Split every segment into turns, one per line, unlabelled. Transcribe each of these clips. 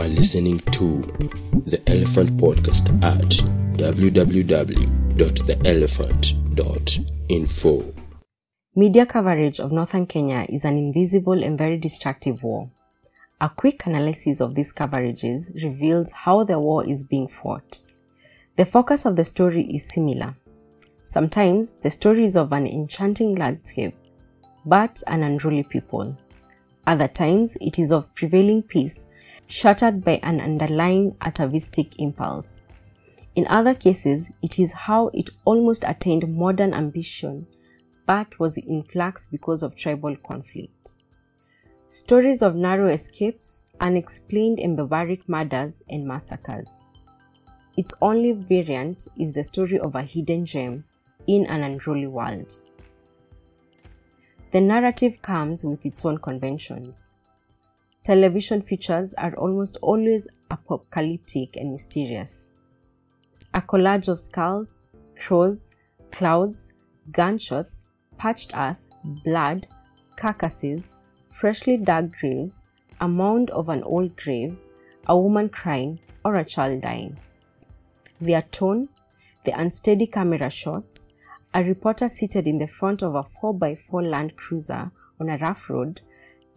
are listening to the Elephant Podcast at www.theelephant.info.
Media coverage of northern Kenya is an invisible and very destructive war. A quick analysis of these coverages reveals how the war is being fought. The focus of the story is similar. Sometimes the story is of an enchanting landscape, but an unruly people. Other times it is of prevailing peace, shattered by an underlying atavistic impulse. In other cases, it is how it almost attained modern ambition, but was in flux because of tribal conflict. Stories of narrow escapes, unexplained and barbaric murders and massacres. Its only variant is the story of a hidden gem in an unruly world. The narrative comes with its own conventions. Television features are almost always apocalyptic and mysterious. A collage of skulls, crows, clouds, gunshots, parched earth, blood, carcasses, freshly dug graves, a mound of an old grave, a woman crying, or a child dying. Their tone, the unsteady camera shots, a reporter seated in the front of a 4x4 Land Cruiser on a rough road,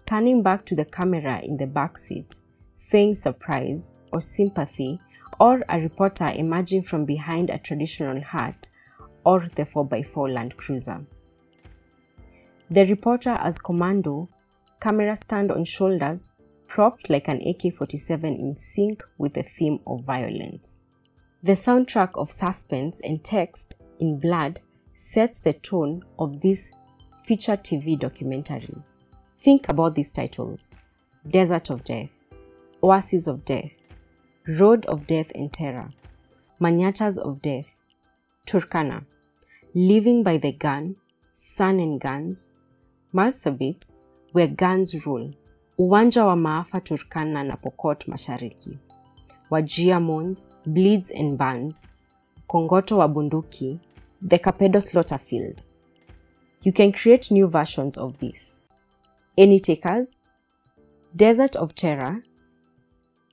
turning back to the camera in the back seat, feigning surprise or sympathy, or a reporter emerging from behind a traditional hat or the 4x4 Land Cruiser. The reporter as commando, camera stand on shoulders, propped like an AK 47 in sync with the theme of violence. The soundtrack of suspense and text in blood sets the tone of these feature TV documentaries. Think about these titles Desert of Death, Oasis of Death, Road of Death and Terror, Manyatas of Death, Turkana, Living by the Gun, Sun and Guns, Marsabit, Where Guns Rule, Uwanja wa Maafa Turkana na Pokot Mashariki, Wajir Mourns, Bleeds and Burns, Kongoto wa Bunduki, the Kapedo Slaughter Field. You can create new versions of this. Any takers? Desert of Terror,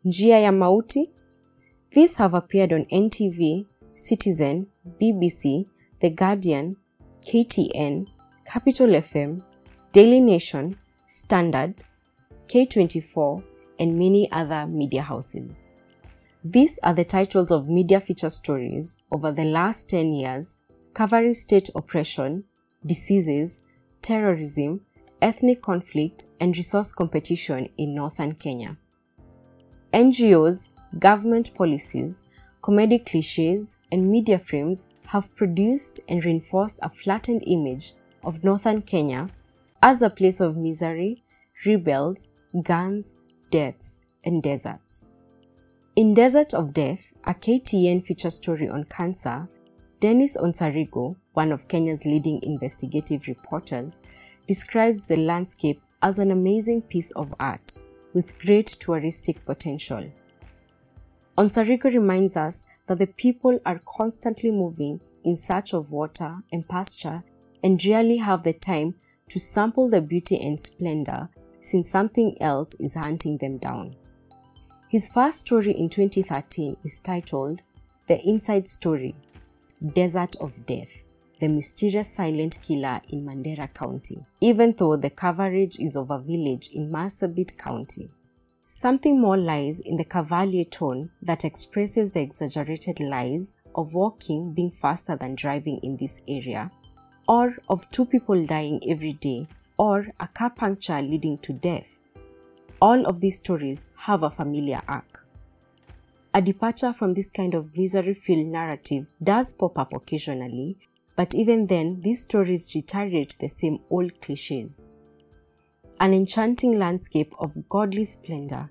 Njia ya Mauti. These have appeared on NTV, Citizen, BBC, The Guardian, KTN, Capital FM, Daily Nation, Standard, K24, and many other media houses. These are the titles of media feature stories over the last 10 years covering state oppression, diseases, terrorism, ethnic conflict, and resource competition in northern Kenya. NGOs, government policies, comedic cliches, and media frames have produced and reinforced a flattened image of northern Kenya as a place of misery, rebels, guns, deaths, and deserts. In Desert of Death, a KTN feature story on cancer, Dennis Onsarigo, one of Kenya's leading investigative reporters, describes the landscape as an amazing piece of art with great touristic potential. Onsarigo reminds us that the people are constantly moving in search of water and pasture and rarely have the time to sample the beauty and splendor since something else is hunting them down. His first story in 2013 is titled The Inside Story Desert of Death The Mysterious Silent Killer in Mandera County, even though the coverage is of a village in Marsabit County. Something more lies in the cavalier tone that expresses the exaggerated lies of walking being faster than driving in this area, or of two people dying every day, or a car puncture leading to death. All of these stories have a familiar arc. A departure from this kind of misery filled narrative does pop up occasionally, but even then, these stories reiterate the same old cliches. An enchanting landscape of godly splendor,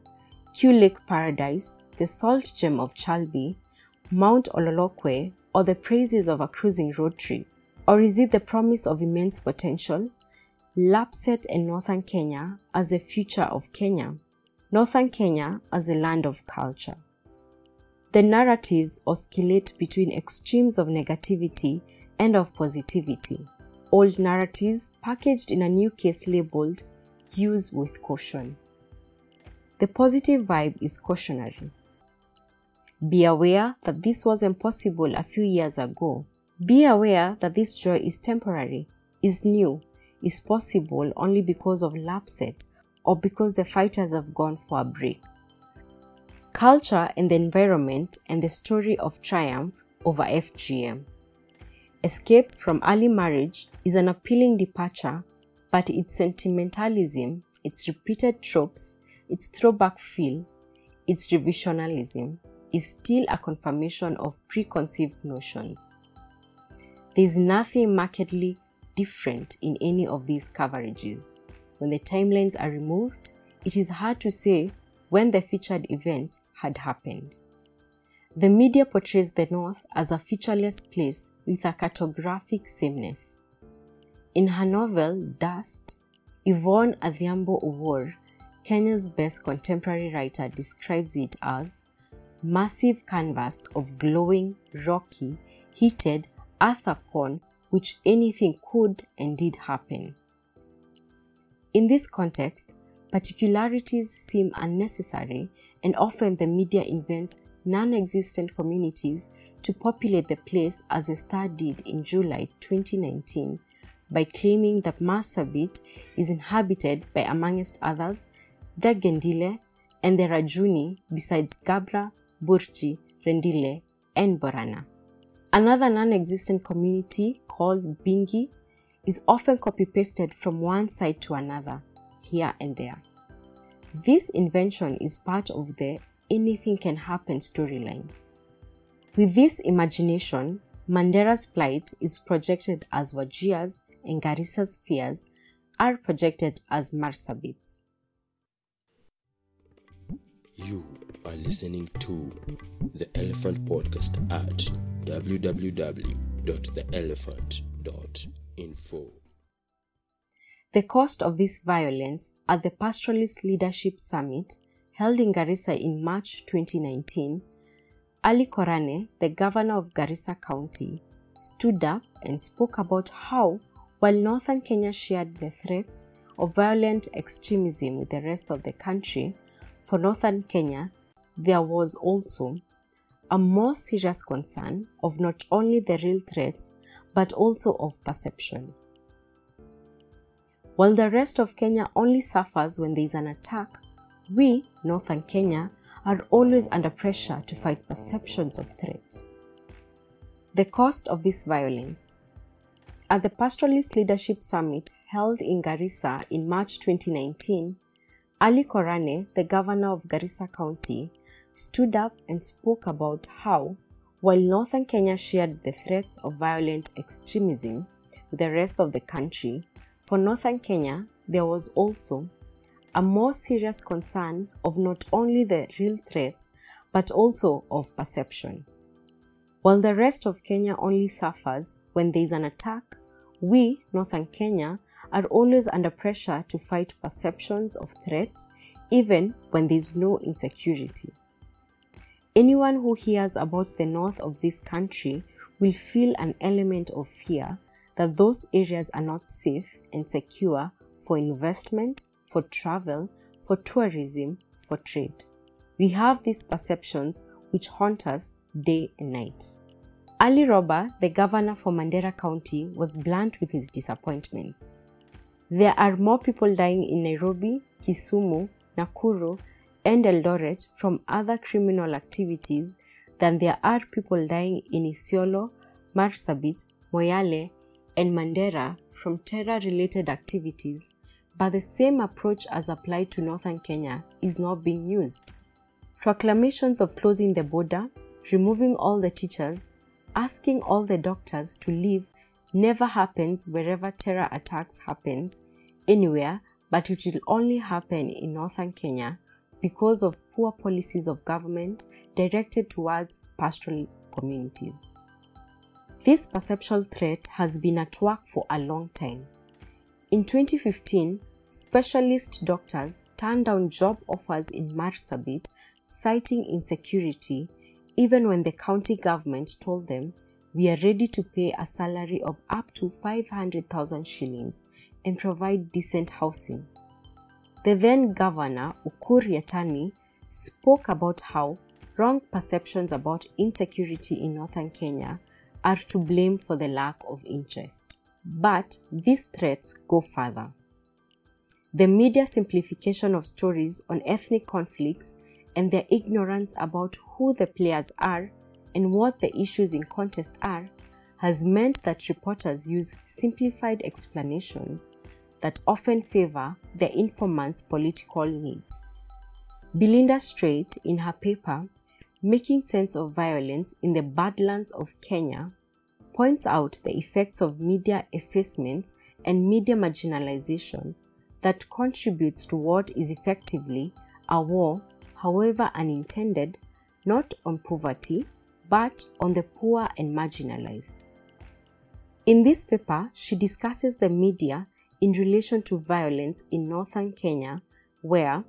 Q Lake Paradise, the salt gem of Chalbi, Mount Ololokwe, or the praises of a cruising road trip? Or is it the promise of immense potential? LAPSSET and Northern Kenya as the future of Kenya, Northern Kenya as a land of culture. The narratives oscillate between extremes of negativity and of positivity. Old narratives packaged in a new case labeled Use with Caution. the positive vibe is cautionary. Be aware that this wasn't possible a few years ago. Be aware that this joy is temporary, is new, is possible only because of LAPSSET or because the fighters have gone for a break. Culture and the environment and the story of triumph over FGM. Escape from early marriage is an appealing departure, but its sentimentalism, its repeated tropes, its throwback feel, its revisionalism is still a confirmation of preconceived notions. There is nothing markedly different in any of these coverages. When the timelines are removed, it is hard to say when the featured events had happened. The media portrays the North as a featureless place with a cartographic sameness. In her novel Dust, Yvonne Adhiambo Owuor, Kenya's best contemporary writer, describes it as massive canvas of glowing, rocky, heated earth upon which anything could and did happen. In this context, particularities seem unnecessary, and often the media invents non existent communities to populate the place, as the Star did in July 2019 by claiming that Marsabit is inhabited by, amongst others, the Gendile and the Rajuni, besides Gabra, Burji, Rendile, and Borana. Another non existent community called Bingi is often copy pasted from one side to another, here and there. This invention is part of the anything can happen storyline. With this imagination, Mandera's plight is projected as Wajir's and Garissa's fears are projected as Marsabit's.
You are listening to the Elephant Podcast at www.theelephant.info.
The cost of this violence at the Pastoralist Leadership Summit held in Garissa in March 2019, Ali Korane, the governor of Garissa County, stood up and spoke about how, while northern Kenya shared the threats of violent extremism with the rest of the country, for northern Kenya, there was also a more serious concern of not only the real threats but also of perception. While the rest of Kenya only suffers when there is an attack, we, northern Kenya, are always under pressure to fight perceptions of threats. The cost of this violence. At the Pastoralist Leadership Summit held in Garissa in March 2019, Ali Korane, the governor of Garissa County, stood up and spoke about how, while northern Kenya shared the threats of violent extremism with the rest of the country, for northern Kenya there was also a more serious concern of not only the real threats but also of perception. While the rest of Kenya only suffers when there is an attack, we, northern Kenya, are always under pressure to fight perceptions of threats even when there is no insecurity. Anyone who hears about the north of this country will feel an element of fear that those areas are not safe and secure for investment, for travel, for tourism, for trade. We have these perceptions which haunt us day and night. Ali Roba, the governor for Mandera County, was blunt with his disappointments. There are more people dying in Nairobi, Kisumu, Nakuru, and Eldoret from other criminal activities than there are people dying in Isiolo, Marsabit, Moyale, and Mandera from terror related activities, but the same approach as applied to northern Kenya is not being used. Proclamations of closing the border, removing all the teachers, asking all the doctors to leave never happens wherever terror attacks happens anywhere, but it will only happen in northern Kenya because of poor policies of government directed towards pastoral communities. This perceptual threat has been at work for a long time. In 2015, specialist doctors turned down job offers in Marsabit citing insecurity even when the county government told them we are ready to pay a salary of up to 500,000 shillings and provide decent housing. the then governor, Ukur Yatani, spoke about how wrong perceptions about insecurity in northern Kenya are to blame for the lack of interest. But these threats go further. The media simplification of stories on ethnic conflicts and their ignorance about who the players are and what the issues in contest are has meant that reporters use simplified explanations that often favor their informant's political needs. Belinda Straight, in her paper, Making Sense of Violence in the Badlands of Kenya, points out the effects of media effacements and media marginalization that contributes to what is effectively a war, however unintended, not on poverty, but on the poor and marginalized. In this paper, she discusses the media in relation to violence in northern Kenya, where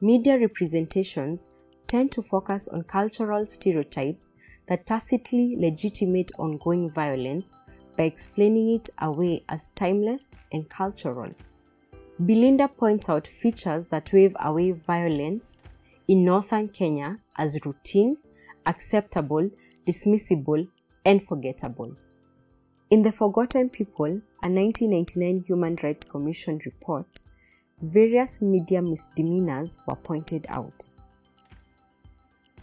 media representations tend to focus on cultural stereotypes that tacitly legitimate ongoing violence by explaining it away as timeless and cultural. Belinda points out features that wave away violence in northern Kenya as routine, acceptable, dismissible, and forgettable. In The Forgotten People, a 1999 Human Rights Commission report, various media misdemeanors were pointed out.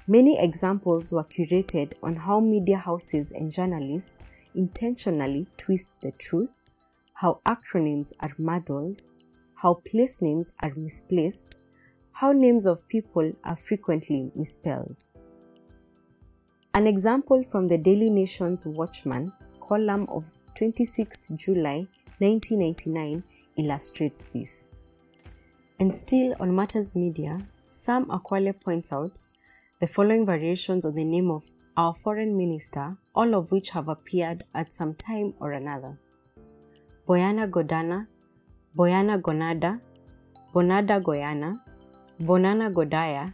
Many examples were curated on how media houses and journalists intentionally twist the truth, how acronyms are muddled, how place names are misplaced, how names of people are frequently misspelled. An example from the Daily Nation's Watchman column of 26 July 1999 illustrates this. And still on Matters Media, Sam Akwale points out the following variations on the name of our foreign minister, all of which have appeared at some time or another. Boyana Godana, Boyana Gonada, Bonada Goyana, Bonana Godaya,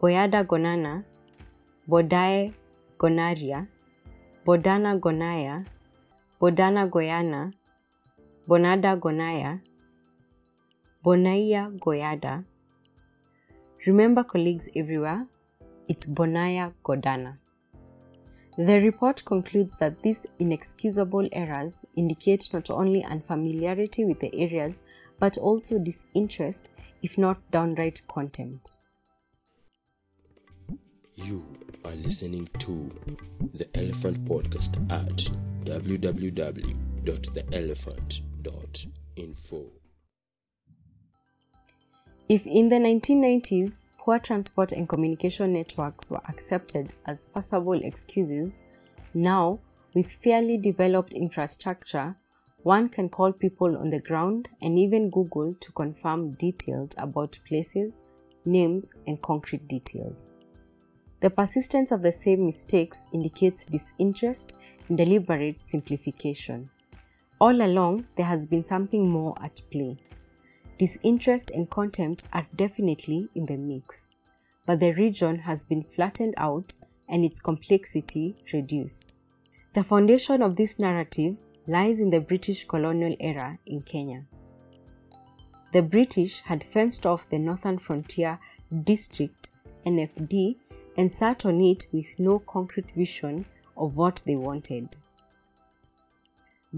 Boyada Gonana, Bodae Gonaria, Bodana Gonaya, Bodana Goyana, Bonada Gonaya, Bonaya Goyada. Remember, colleagues everywhere, it's Bonaya Godana. The report concludes that these inexcusable errors indicate not only unfamiliarity with the areas but also disinterest, if not downright contempt.
You are listening to the Elephant Podcast at www.theelephant.info.
If in the 1990s poor transport and communication networks were accepted as possible excuses, now, with fairly developed infrastructure, one can call people on the ground and even Google to confirm details about places, names, and concrete details. The persistence of the same mistakes indicates disinterest and deliberate simplification. All along, there has been something more at play. Disinterest and contempt are definitely in the mix, but the region has been flattened out and its complexity reduced. The foundation of this narrative lies in the British colonial era in Kenya. The British had fenced off the Northern Frontier District NFD and sat on it with no concrete vision of what they wanted.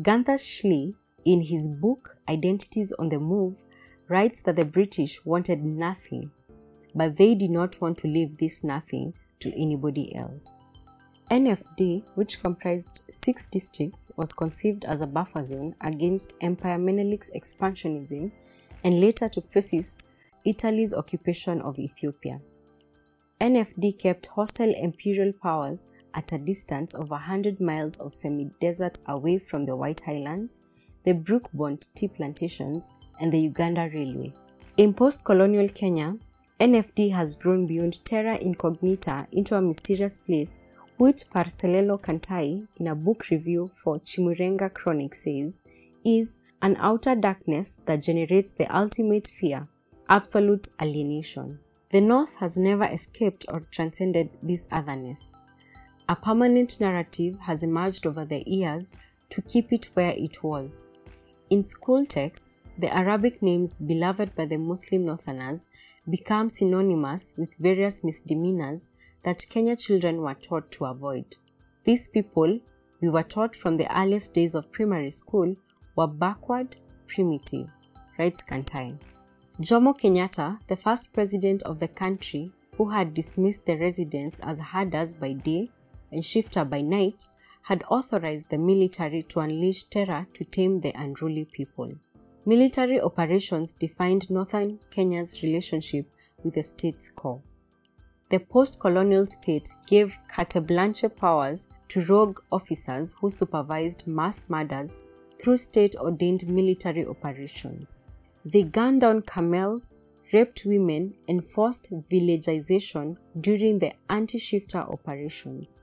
Gunther Schlee, in his book Identities on the Move, writes that the British wanted nothing, but they did not want to leave this nothing to anybody else. NFD, which comprised six districts, was conceived as a buffer zone against Empire Menelik's expansionism and later to fascist Italy's occupation of Ethiopia. NFD kept hostile imperial powers at a distance of 100 miles of semi desert away from the White Highlands, the Brooke-Bond tea plantations, and the Uganda Railway. In post colonial Kenya, NFD has grown beyond terra incognita into a mysterious place which Parselelo Kantai, in a book review for Chimurenga Chronic, says is an outer darkness that generates the ultimate fear absolute alienation. The North has never escaped or transcended this otherness. A permanent narrative has emerged over the years to keep it where it was. In school texts, the Arabic names beloved by the Muslim Northerners become synonymous with various misdemeanors that Kenya children were taught to avoid. These people, we were taught from the earliest days of primary school, were backward, primitive, writes Kantai. Jomo Kenyatta, the first president of the country who had dismissed the residents as herders by day and shifta by night, had authorized the military to unleash terror to tame the unruly people. Military operations defined northern Kenya's relationship with the state's core. The post colonial state gave carte blanche powers to rogue officers who supervised mass murders through state ordained military operations. They gunned down camels, raped women, and forced villagization during the anti shifta operations.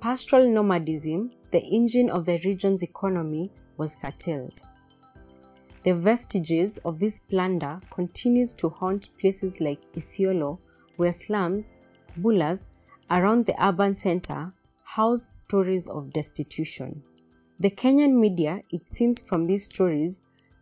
Pastoral nomadism, the engine of the region's economy, was curtailed. The vestiges of this plunder continues to haunt places like Isiolo, where slums, bulas, around the urban center house stories of destitution. The Kenyan media, it seems from these stories,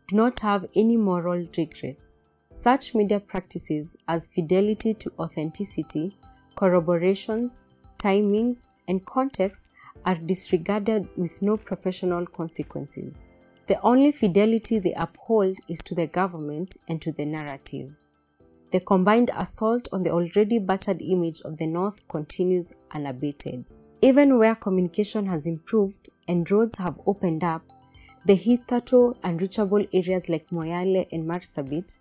do not have any moral regrets. Such media practices as fidelity to authenticity, corroborations, timings, and context are disregarded with no professional consequences. The only fidelity they uphold is to the government and to the narrative. The combined assault on the already battered image of the North continues unabated. Even where communication has improved and roads have opened up, the hitherto unreachable areas like Moyale and Marsabit,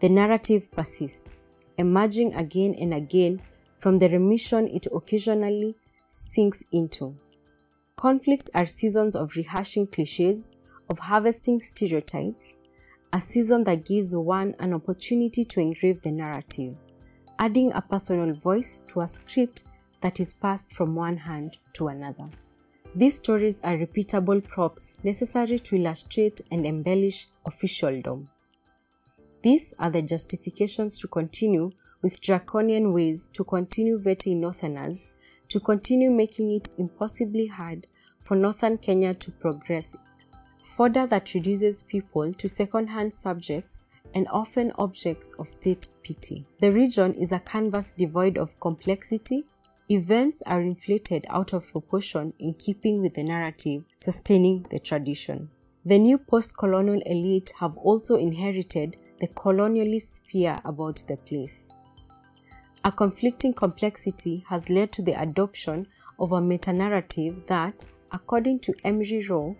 the narrative persists, emerging again and again from the remission it occasionally sinks into. Conflicts are seasons of rehashing cliches of harvesting stereotypes, a season that gives one an opportunity to engrave the narrative, adding a personal voice to a script that is passed from one hand to another. These stories are repeatable props necessary to illustrate and embellish officialdom. These are the justifications to continue with draconian ways to continue vetting Northerners, to continue making it impossibly hard for Northern Kenya to progress fodder that reduces people to second hand subjects and often objects of state pity. The region is a canvas devoid of complexity. Events are inflated out of proportion in keeping with the narrative sustaining the tradition. The new post colonial elite have also inherited the colonialist fear about the place. A conflicting complexity has led to the adoption of a meta narrative that, according to Emery Roe,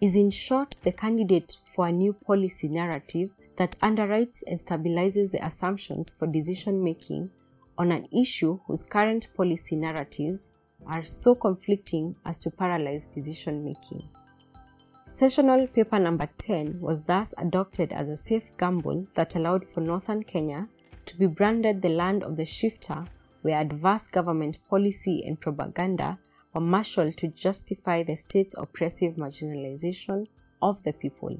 is in short the candidate for a new policy narrative that underwrites and stabilizes the assumptions for decision making on an issue whose current policy narratives are so conflicting as to paralyze decision making. Sessional paper number 10 was thus adopted as a safe gamble that allowed for northern Kenya to be branded the land of the shifta, where adverse government policy and propaganda or marshaled to justify the state's oppressive marginalization of the people.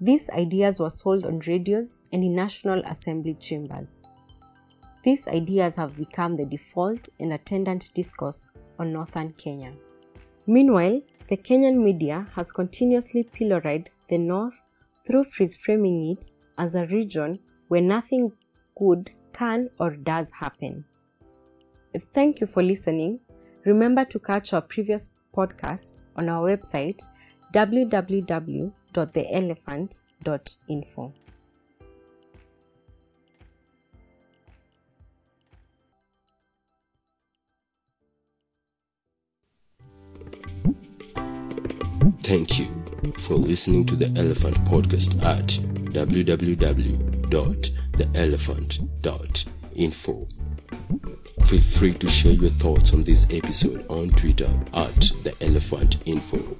These ideas were sold on radios and in National Assembly chambers. These ideas have become the default and attendant discourse on northern Kenya. Meanwhile, the Kenyan media has continuously pilloried the North through freeze framing it as a region where nothing good can or does happen. Thank you for listening. Remember to catch our previous podcast on our website www.theelephant.info.
Thank you for listening to the Elephant Podcast at www.theelephant.info. Feel free to share your thoughts on this episode on Twitter at the Elephant Info.